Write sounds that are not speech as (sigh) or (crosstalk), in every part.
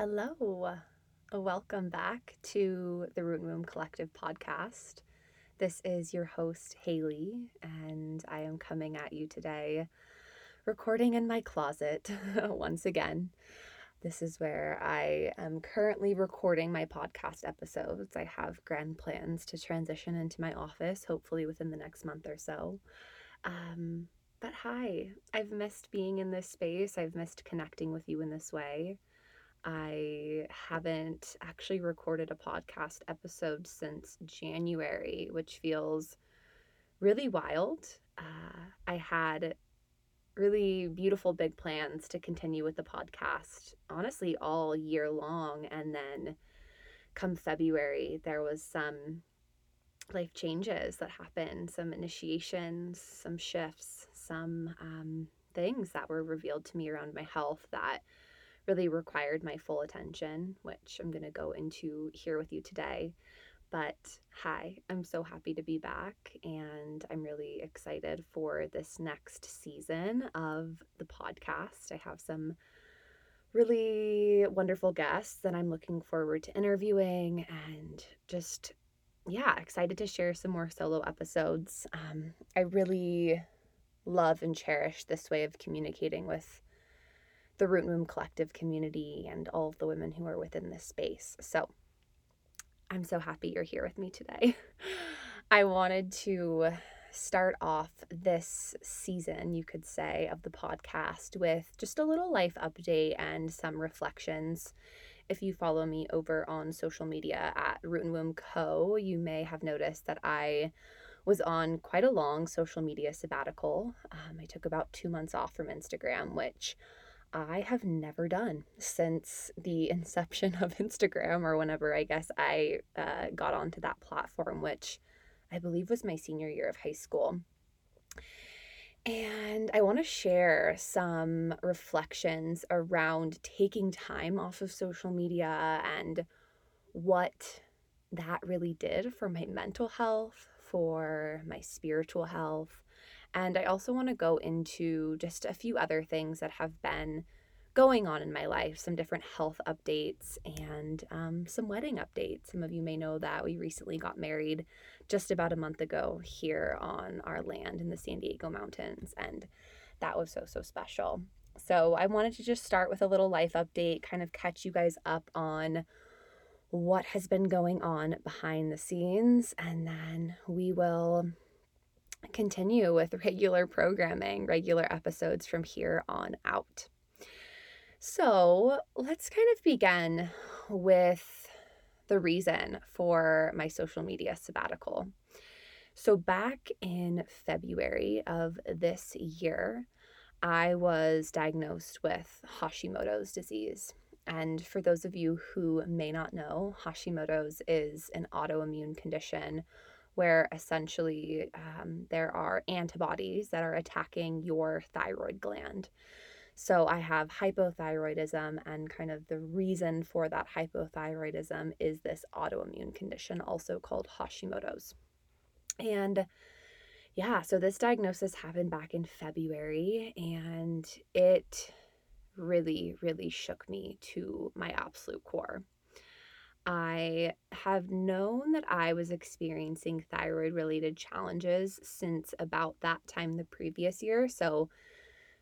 Hello. Welcome back to the Root and Womb Collective podcast. This is your host, Haley, and I am coming at you today, recording in my closet (laughs) once again. This is where I am currently recording my podcast episodes. I have grand plans to transition into my office, hopefully within the next month or so. Um, but hi, I've missed being in this space. I've missed connecting with you in this way. I haven't actually recorded a podcast episode since January, which feels really wild. Uh, I had really beautiful big plans to continue with the podcast, honestly, all year long. And then come February, there was some life changes that happened, some initiations, some shifts, some um, things that were revealed to me around my health that really required my full attention, which I'm going to go into here with you today. But hi, I'm so happy to be back, and I'm really excited for this next season of the podcast. I have some really wonderful guests that I'm looking forward to interviewing, and just, yeah, excited to share some more solo episodes. Um, I really love and cherish this way of communicating with the Root and Womb Collective community and all of the women who are within this space. So I'm so happy you're here with me today. (laughs) I wanted to start off this season, you could say, of the podcast with just a little life update and some reflections. If you follow me over on social media at Root and Womb Co., you may have noticed that I was on quite a long social media sabbatical. Um, I took about two months off from Instagram, which I have never done since the (laughs) inception of Instagram or whenever I guess I uh, got onto that platform, which I believe was my senior year of high school. And I want to share some reflections around taking time off of social media and what that really did for my mental health, for my spiritual health, and I also want to go into just a few other things that have been going on in my life, some different health updates and um, some wedding updates. Some of you may know that we recently got married just about a month ago here on our land in the San Diego mountains. And that was so, so special. So I wanted to just start with a little life update, kind of catch you guys up on what has been going on behind the scenes, and then we will continue with regular programming, regular episodes from here on out. So let's kind of begin with the reason for my social media sabbatical. So, back in February of this year, I was diagnosed with Hashimoto's disease. And for those of you who may not know, Hashimoto's is an autoimmune condition where essentially um, there are antibodies that are attacking your thyroid gland. So I have hypothyroidism, and kind of the reason for that hypothyroidism is this autoimmune condition, also called Hashimoto's. And yeah, so this diagnosis happened back in February, and it really, really shook me to my absolute core. I have known that I was experiencing thyroid related challenges since about that time the previous year. So,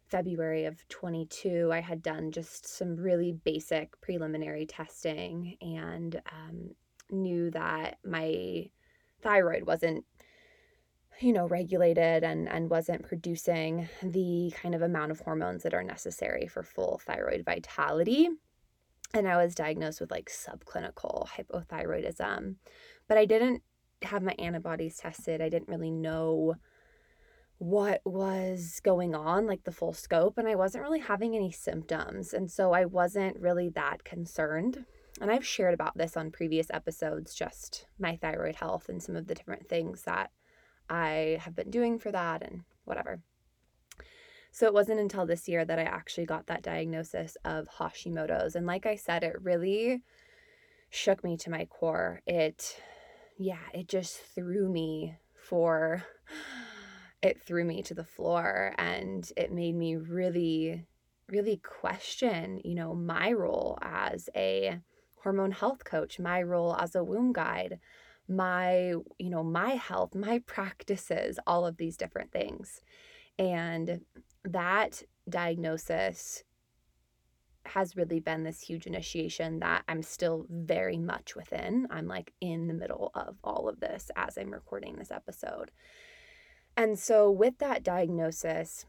February of 22, I had done just some really basic preliminary testing and um, knew that my thyroid wasn't you know regulated and and wasn't producing the kind of amount of hormones that are necessary for full thyroid vitality and I was diagnosed with like subclinical hypothyroidism. But I didn't have my antibodies tested. I didn't really know what was going on, like the full scope, and I wasn't really having any symptoms. And so I wasn't really that concerned. And I've shared about this on previous episodes, just my thyroid health and some of the different things that I have been doing for that and whatever. So it wasn't until this year that I actually got that diagnosis of Hashimoto's. And like I said, it really shook me to my core. It, yeah, it just threw me for, (sighs) it threw me to the floor and it made me really really question, you know, my role as a hormone health coach, my role as a womb guide, my, you know, my health, my (laughs) practices, all of these different things. And that diagnosis has really been this huge initiation that I'm still very much within. I'm like in the middle of all of this as I'm recording this episode. And so, with that diagnosis,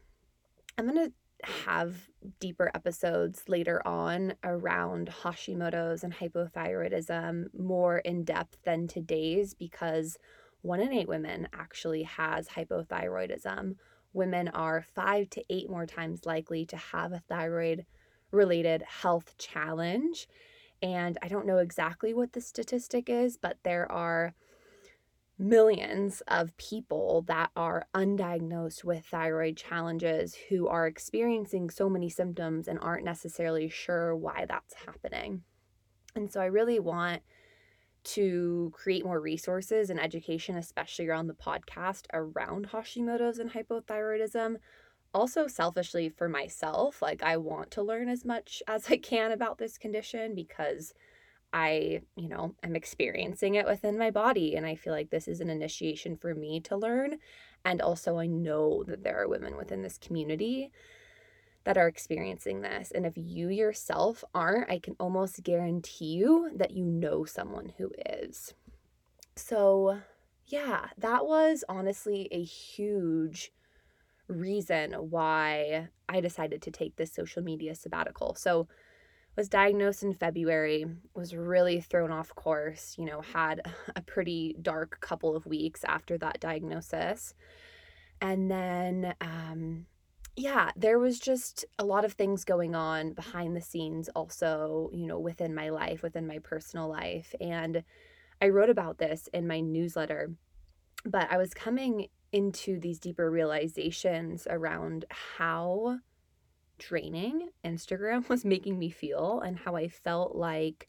I'm going to have deeper episodes later on around Hashimoto's and hypothyroidism more in depth than today's because one in eight women actually has hypothyroidism. Women are five to eight more times likely to have a thyroid related health challenge. And I don't know exactly what the statistic is, but there are millions of people that are undiagnosed with thyroid challenges who are experiencing so many symptoms and aren't necessarily sure why that's happening. And so I really want to create more resources and education, especially around the podcast around Hashimoto's and hypothyroidism. Also, selfishly for myself, like I want to learn as much as I can about this condition because I, you know, am experiencing it within my body. And I feel like this is an initiation for me to learn. And also, I know that there are women within this community that are experiencing this. And if you yourself aren't, I can almost guarantee you that you know someone who is. So, yeah, that was honestly a huge reason why I decided to take this social media sabbatical. So, was diagnosed in February, was really thrown off course, you know, had a pretty dark couple of weeks after that diagnosis. And then, um, yeah, there was just a lot of things going on behind the scenes, also, you know, within my life, within my personal life. And I wrote about this in my newsletter, but I was coming into these deeper realizations around how draining Instagram (laughs) was making me feel and how I felt like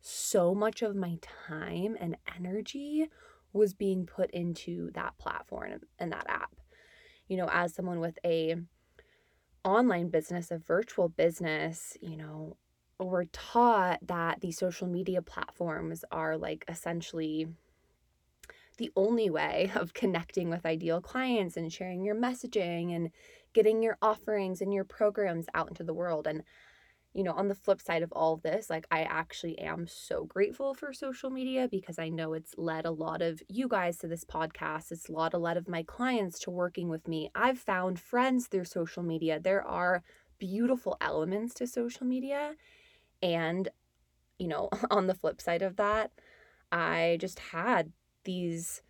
so much of my time and energy was being put into that platform and that app. You know, as someone with a online business, a virtual business, you know, we're taught that these social media platforms are like essentially the only way (laughs) of connecting with ideal clients and sharing your messaging and getting your offerings and your programs out into the world. And, you know, on the flip side of all this, like I actually am so grateful for social media because I know it's led a lot of you guys to this podcast. It's led a lot of my clients to working with me. I've found friends through social media. There are beautiful elements to social media. And, you know, (laughs) on the flip side of that, I just had these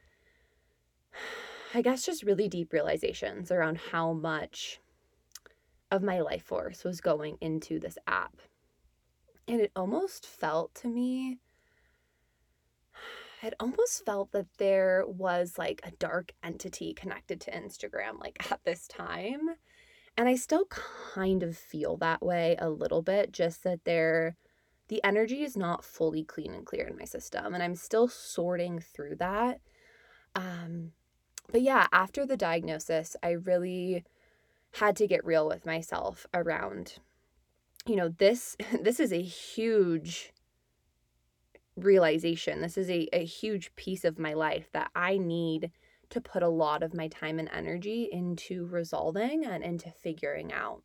(sighs) I guess just really deep realizations around how much of my life force was going into this app. And it almost felt to me, it almost felt that there was like a dark entity connected to Instagram, like at this time. And I still kind of feel that way a little bit, just that there, the energy is not fully clean and clear in my system. And I'm still sorting through that. Um, but yeah, after the diagnosis, I really had to get real with myself around you know, this (laughs) this is a huge realization. This is a, a huge piece of my life that I need to put a lot of my time and energy into resolving and into figuring out.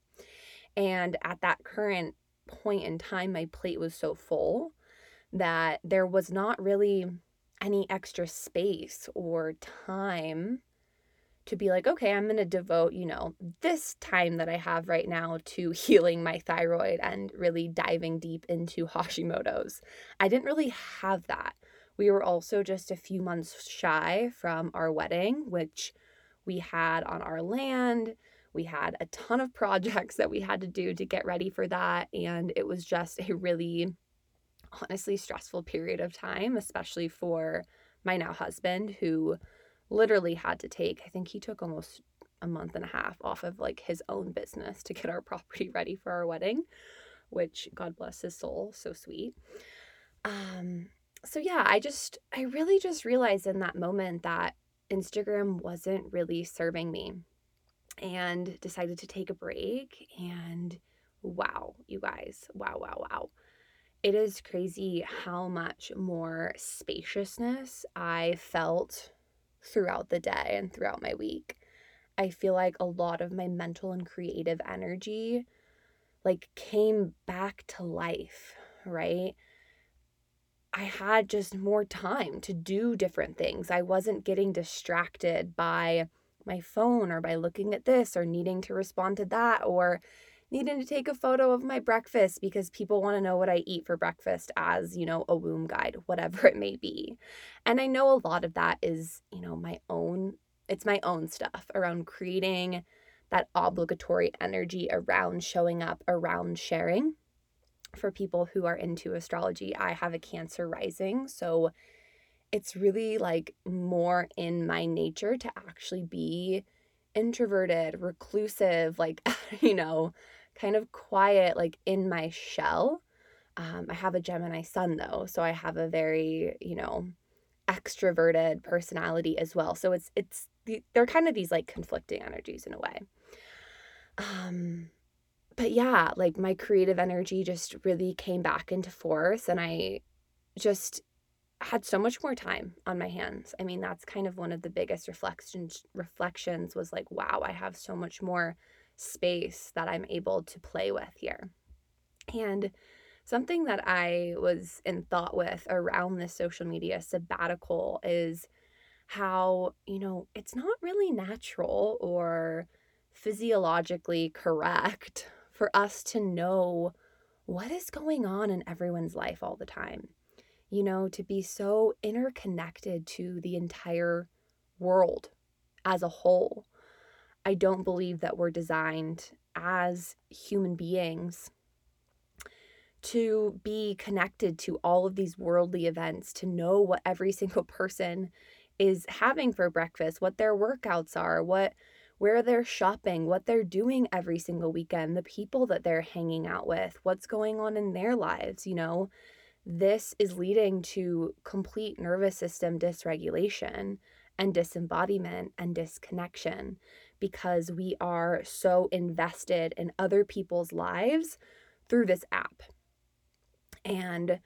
And at that current point in time, my plate was so full that there was not really any extra space or time to be like, okay, I'm going to devote, you know, this time that I have right now to (laughs) healing my thyroid and really diving deep into Hashimoto's. I didn't really have that. We were also just a few months shy from our wedding, which we had on our land. We had a ton of (laughs) projects that we had to do to get ready for that. And it was just a really honestly stressful period of time, especially for my now husband, who literally had to take, I think he took almost a month and a half off of like his own business to get our (laughs) property ready for our wedding, which God bless his soul, so sweet. Um so yeah, I just I really just realized in that moment that Instagram wasn't really serving me and decided to take a break and wow, you guys. Wow, wow, wow. It is crazy how much more spaciousness I felt throughout the day and throughout my week. I feel like a lot of my mental and creative energy like came back to life, right? I had just more time to do different things. I wasn't getting distracted by my phone or by looking at this or needing to respond to that or needing to take a photo of my breakfast because people want to know what I eat for breakfast as, you know, a womb guide, (laughs) whatever it may be. And I know a lot of that is, you know, my own, it's my own stuff around creating that obligatory energy around showing up, around sharing. For people who are into astrology, I have a Cancer rising. So it's really like more in my nature to actually be introverted, reclusive, like, (laughs) you know, kind of quiet, like in my shell. Um, I have a Gemini sun though, so I have a very, you know, extroverted personality as well. So it's it's they're kind of these like conflicting energies in a way. Um but yeah, like my creative energy just really came back into force and I just had so much more time on my hands. I mean, that's kind of one of the biggest reflections reflections was like, wow, I have so much more space that I'm able to play with here. And something that I was in thought with around this social media sabbatical is how, you know, it's not really natural or physiologically correct (laughs) for us to know what is going on in everyone's life all the time. You know, to be so interconnected to the entire world as a whole. I don't believe that we're designed as human beings to be connected to all of these worldly events, to know what every (laughs) single person is having for breakfast, what their workouts are, what where they're shopping, what they're doing every single weekend, the people that they're hanging out with, what's going on in their lives, you know. This is leading to complete nervous system dysregulation and disembodiment and disconnection because we are so invested in other people's lives through this app. And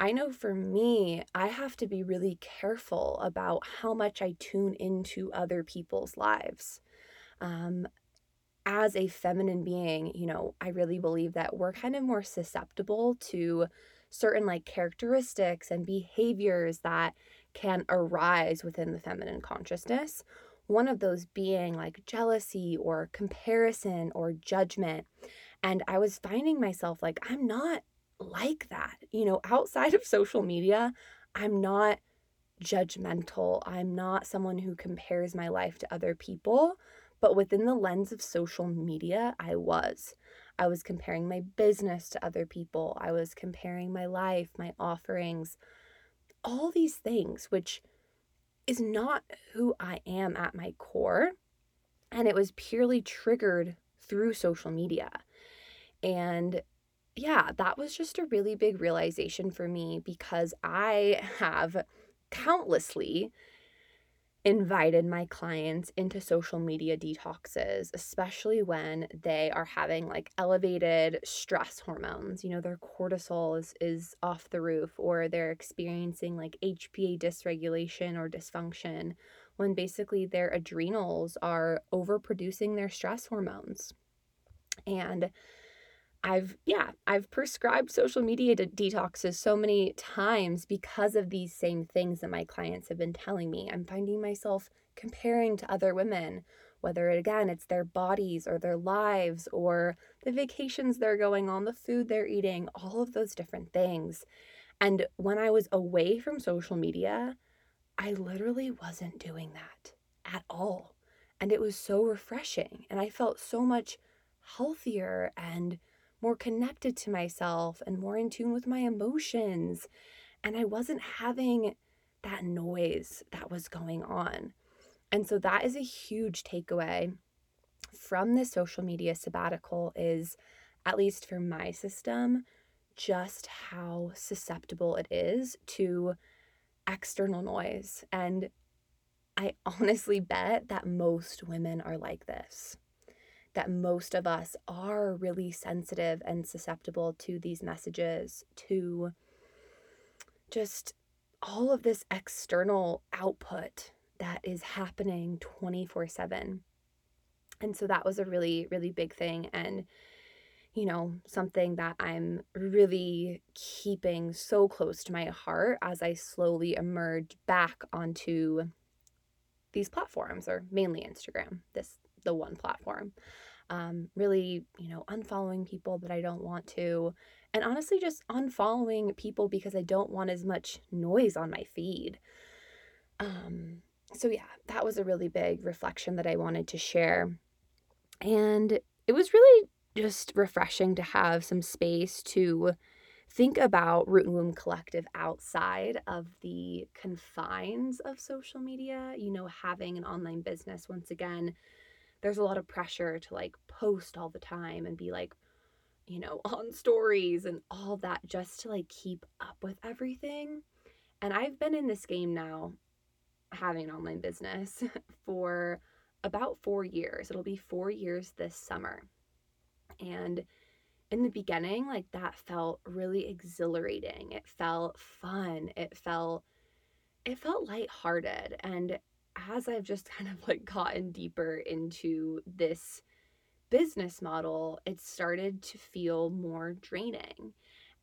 I know for me, I have to be really careful about how much I tune into other people's lives. Um, as a feminine being, you know, I really believe that we're kind of more susceptible to certain like characteristics and behaviors that can arise within the feminine consciousness one of those being like jealousy or comparison or judgment. And I was finding myself like, I'm not like that. You know, outside of social media, I'm not judgmental. I'm not someone who compares my life to other people. But within the lens of social media, I was. I was comparing my business to other people. I was comparing my life, my offerings, all these things, which is not who I am at my core. And it was purely triggered through social media. And yeah, that was just a really big realization for me because I have countlessly invited my clients into social media detoxes, especially when they are having like elevated stress hormones. You know, their cortisol is, is off the roof, or they're experiencing like HPA dysregulation or dysfunction, when basically their adrenals are overproducing their stress hormones. And I've, yeah, I've prescribed social media de- detoxes so many times because of these same things that my clients have been telling me. I'm finding myself comparing to other women, whether again it's their bodies or their lives or the vacations they're going on, the food they're eating, all of those different things. And when I was away from social media, I literally wasn't doing that at all. And it was so refreshing. And I felt so much healthier and more connected to myself and more in tune with my emotions. And I wasn't having that noise that was going on. And so that is a huge takeaway from this social media sabbatical is at least for my system just how susceptible it is to external noise and I (laughs) honestly bet that most women are like this. That most of us are really sensitive and susceptible to these messages, to just all of this external output that is happening 24 7. And so that was a really, really big thing. And, you know, something that I'm really keeping so close to my heart as I slowly emerge back onto these platforms, or mainly Instagram, this the one platform. Um, really, you know, unfollowing people that I don't want to, and honestly, just unfollowing people because I don't want as much noise on my feed. Um, so, yeah, that was a really big reflection that I wanted to share. And it was really just refreshing to have some space to think about Root and Womb Collective outside of the confines of social media. You know, having an online business, once again, there's a lot of pressure to like post all the time and be like, you know, (laughs) on stories and all that just to like keep up with everything. And I've been in this game now, having an online business (laughs) for about four years. It'll be four years this summer. And in the beginning, like that felt really exhilarating. It felt fun. It felt it felt lighthearted. And as I've just (laughs) kind of like gotten deeper into this business model, it started to feel more draining.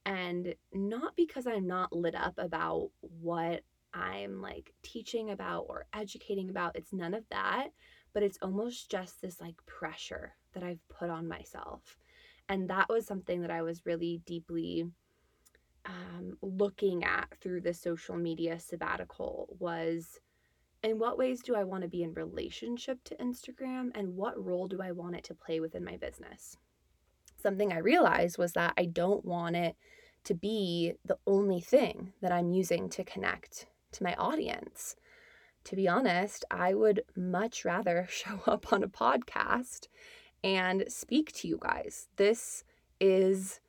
And not because I'm not lit up about what I'm like teaching about or educating about, it's none of that, but it's almost just this like pressure that I've put on myself. And that was something that I was really deeply um, looking at through the social media sabbatical was in what ways do I want to be in relationship to Instagram and what role do I want it to play within my business? Something I realized was that I don't want it to be the only thing that I'm using to connect to my audience. To be honest, I would much rather (laughs) show up on a podcast and speak to you guys. This is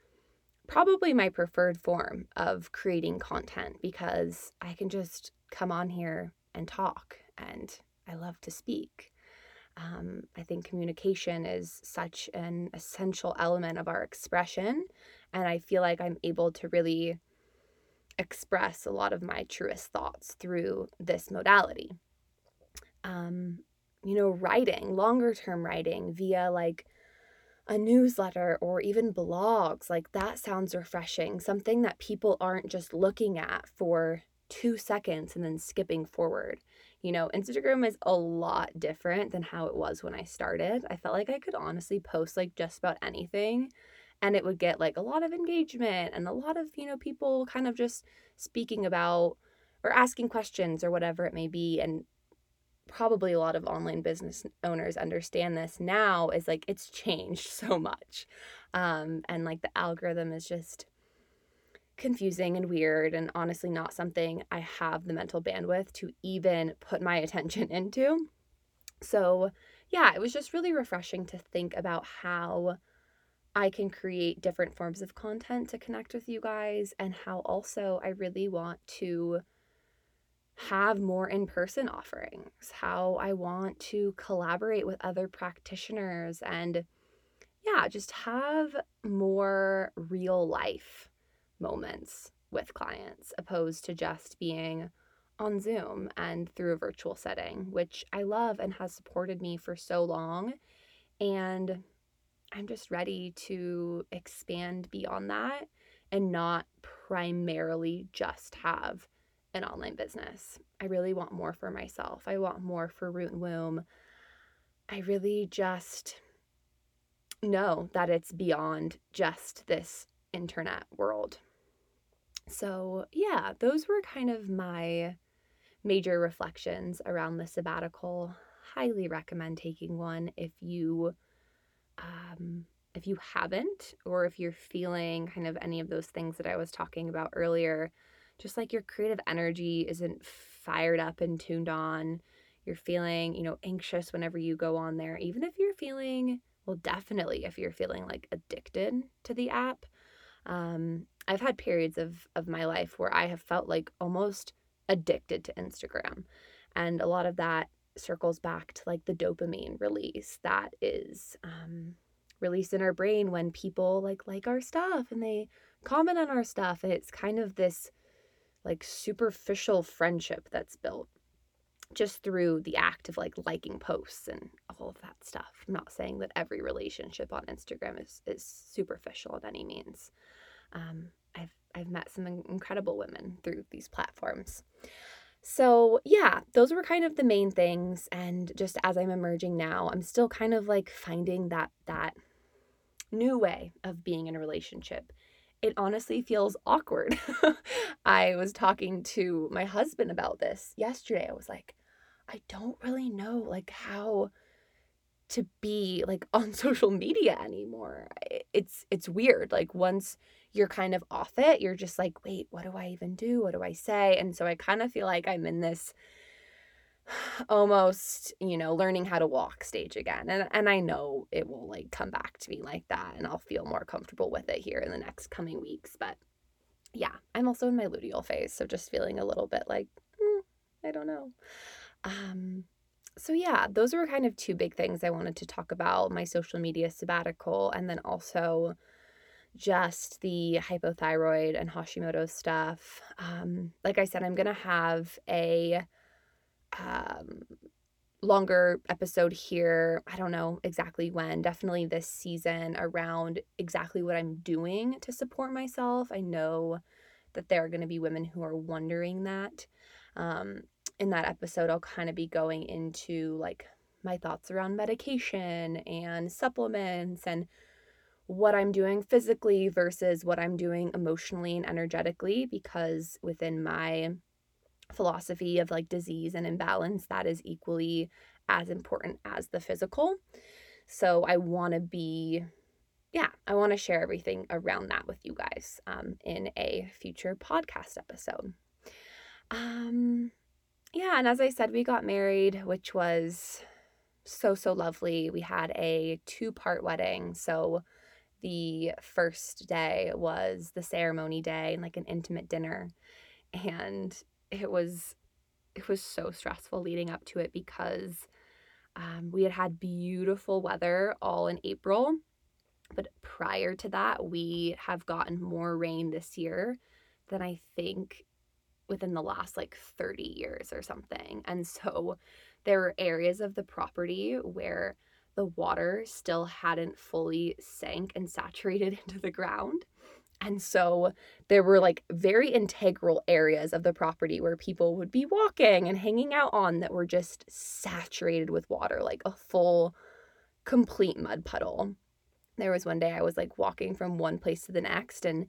probably my preferred form of creating content because I can just come on here and talk, and I love to speak. Um, I think communication is such an essential element of our expression, and I feel like I'm able to really express a lot of my truest thoughts through this modality. Um, you know, writing, longer term writing via like a newsletter or even blogs, like that sounds refreshing. Something that people aren't just looking at for two seconds and then skipping forward. You know, Instagram is a lot different than how it was when I started. I felt like I could honestly post like just about anything and it would get like a lot of engagement and a lot of, you know, people kind of just speaking about or asking questions or whatever it may be. And probably a lot of online business owners understand this now is like it's changed (laughs) so much. Um, and like the algorithm is just confusing and weird and honestly not something I have the mental bandwidth to even put my (laughs) attention into. So, yeah, it was just really refreshing to think about how I can create different forms of content to connect with you guys and how also I really want to have more in person offerings, how I want to collaborate with other practitioners and yeah, just have more real life moments with clients opposed to just being on Zoom and through a virtual setting, which I love and has supported me for so long. And I'm just ready to expand beyond that and not primarily just have an online business. I really want more for myself. I want more for Root and Womb. I really just know that it's beyond just this internet world. So, yeah, those were kind of my major reflections around the sabbatical. Highly recommend taking one if you um, if you haven't or if you're feeling kind of any of those things that I was talking about earlier, just like your creative energy isn't fired up and tuned on, you're feeling, you know, anxious whenever you go on there, even if you're feeling, well, definitely if you're feeling like addicted to the app, um, I've had periods of of my life where I have felt like almost addicted to Instagram. And a lot of that circles back to like the dopamine release that is um, released in our brain when people like like our stuff and they comment on our stuff and it's kind of this like superficial friendship that's built just through the act of like liking posts and all of that stuff. I'm not saying that every relationship on Instagram is is superficial in any means. Um, I've I've met some incredible women through these platforms. So, yeah, those were kind of the main things and just as I'm emerging now, I'm still kind of like finding that that new way of being in a relationship. It honestly feels awkward. (laughs) I was talking to my husband about this yesterday. I was like, I don't really know like how to be like (laughs) on social media anymore. It's it's weird. Like once you're kind of off it, you're just like, wait, what do I even do? What do I say? And so I kind of feel like I'm in this (sighs) almost, you know, learning how to walk stage again. And and I know it will like come back to me like that and I'll feel more comfortable with it here in the next coming weeks, but yeah, I'm also in my luteal phase, so just feeling a little bit like mm, I don't know. Um so yeah, those were kind of two big things I wanted to talk about, my social media sabbatical and then also just the hypothyroid and Hashimoto stuff. Um, like I said, I'm to have a um, longer episode here. I don't know exactly when, definitely this season around exactly what I'm doing to support myself. I know that there are going to be women who are wondering that. Um, in that episode, I'll kind of be going into like my thoughts around medication and supplements and what I'm doing physically versus what I'm doing emotionally and energetically because within my philosophy of like disease and imbalance that is equally as important as the physical. So I want to be yeah, I want to share everything around that with you guys um, in a future podcast episode. Um, yeah, and as I said, we got married, which was so, so lovely. We had a two part wedding. So the first day was the ceremony day and like an intimate dinner and it was it was so stressful leading up to it because um, we had had beautiful weather all in april but prior to that we have gotten more rain this year than i think within the last like 30 years or something and so there were areas of the property where the water still hadn't fully sank and saturated (laughs) into the ground. And so there were like very integral areas of the property where people would be walking and hanging out on that were just saturated with water, like a full, complete mud puddle. There was one day I was like walking from one place to the next and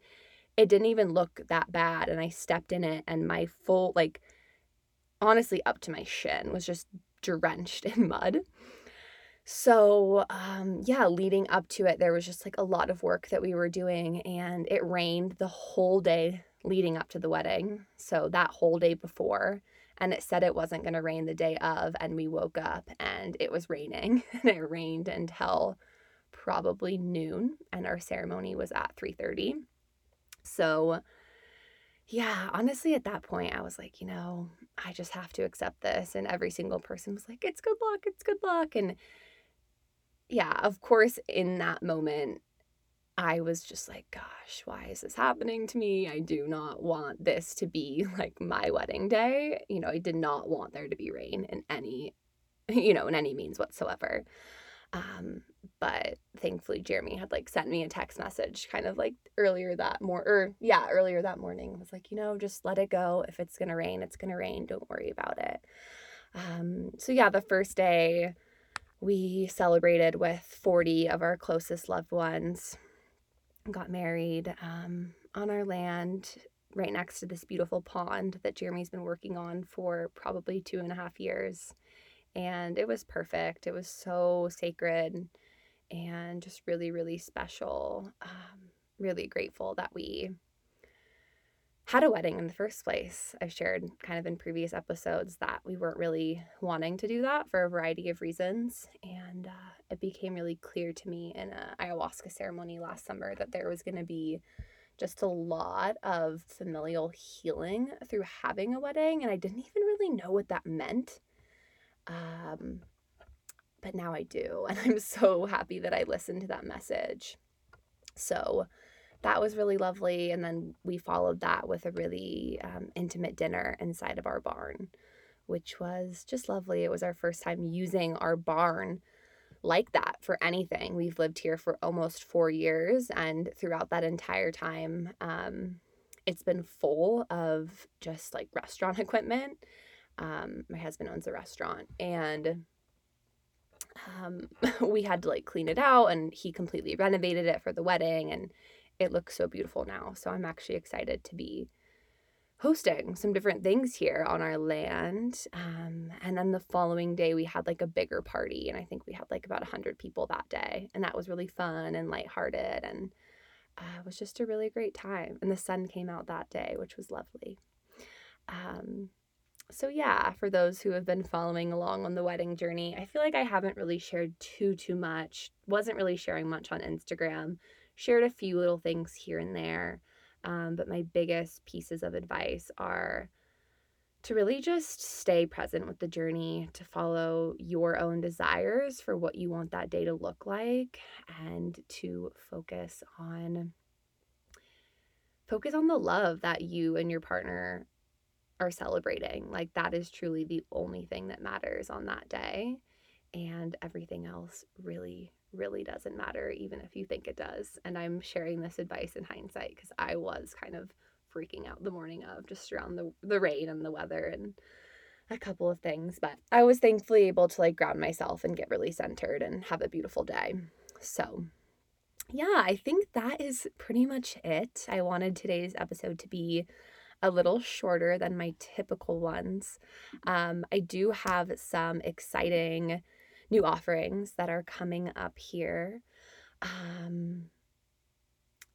it didn't even look that bad. And I stepped in it and my full, like, honestly, up to my shin was just drenched (laughs) in mud. So, um, yeah, leading up to it, there was just like a lot of work that we were doing, and it rained the whole day leading up to the wedding. So, that whole day before, and it said it wasn't going to rain the day of, and we woke up and it was raining, (laughs) and it rained until probably noon, and our ceremony was at 3:30. So, yeah, honestly, at that point, I was like, you know, I just have to accept this. And every single person was like, it's good luck, it's good luck. And yeah, of course, in that moment, I was just like, gosh, why is this happening to me? I do not want this to be (laughs) like my wedding day. You know, I did not want there to be rain in any, (laughs) you know, in any means whatsoever. Um, but thankfully Jeremy had like sent me a text message kind of like earlier that more or yeah, earlier that morning. was like, you know, just let it go. If it's gonna rain, it's gonna rain. Don't worry about it. Um, so yeah, the first day we celebrated with 40 of our closest loved ones, got married um, on our land right next to this beautiful pond that Jeremy's been working on for probably two and a half years. And it was perfect. It was so sacred and just really, really special. Um, really grateful that we had a wedding in the first place. I've shared kind of in previous episodes that we weren't really wanting to do that for a variety of reasons. And uh, it became really clear to me in an ayahuasca ceremony last summer that there was going to be just a lot of familial healing through having a wedding. And I didn't even really know what that meant. Um, but now I do. (laughs) And I'm so happy that I listened to that message. So that was really lovely. And then we followed that with a really um, intimate dinner inside of our barn, which was just lovely. It was our first time using our barn like that for anything. We've lived here for almost four years, and throughout that entire time, um, it's been full of just like restaurant (laughs) equipment. Um, my husband owns a restaurant, and um, (laughs) we had to like clean it out, and he completely renovated it for the wedding, and it looks so beautiful now. So I'm actually excited to be hosting some different things here on our land. Um, and then the following day, we had like a bigger party, and I think we had like about 100 people that day. And that was really fun and lighthearted, and uh, it was just a really great time. And the sun came out that day, which was lovely. Um, so yeah, for those who have been following along on the wedding journey, I feel like I haven't really shared too too much. Wasn't really sharing much on Instagram. Shared a few little things here and there. Um, but my biggest pieces of advice are to really just stay present with the journey, to follow your own desires for what you want that day to look like, and to focus on focus on the love that you and your partner are celebrating. Like that is truly the only thing that matters on that day. And everything else really really doesn't matter, even if you think it does. And I'm sharing this advice in hindsight because I was kind of freaking out the morning of just around the, the rain and the weather and a couple of things. But I was thankfully able to like ground myself and get really centered and have a beautiful day. So, yeah, I think that is pretty much it. I wanted today's episode to be a little shorter than my typical ones. Um, I do have some exciting new offerings that are coming up here. Um,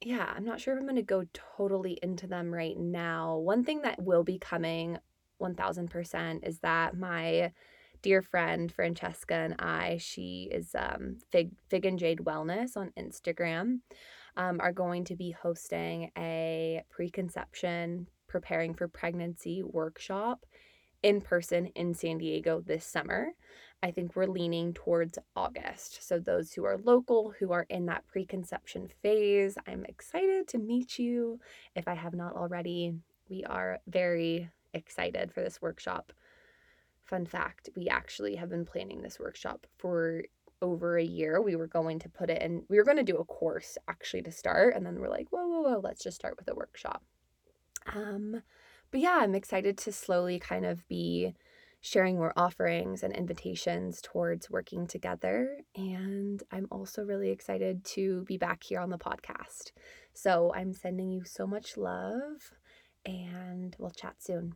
yeah, I'm not sure if I'm going to go totally into them right now. One thing that will be coming 1000% is that my dear friend Francesca and I, she is um, Fig, Fig and Jade Wellness on Instagram, um, are going to be hosting a preconception, preparing for pregnancy workshop in person in San Diego this summer. I think we're leaning towards August. So, those who are local, who are in that preconception phase, I'm excited to meet you. If I have not already, we are very excited for this workshop. Fun fact we actually have been planning this workshop for over a year. We were going to put it in, we were going to do a course actually to start, and then we're like, whoa, whoa, whoa, let's just start with a workshop. Um, but yeah, I'm excited to slowly kind of be sharing more offerings and invitations towards working together. And I'm also really excited to be back here on the podcast. So I'm sending you so much love, and we'll chat soon.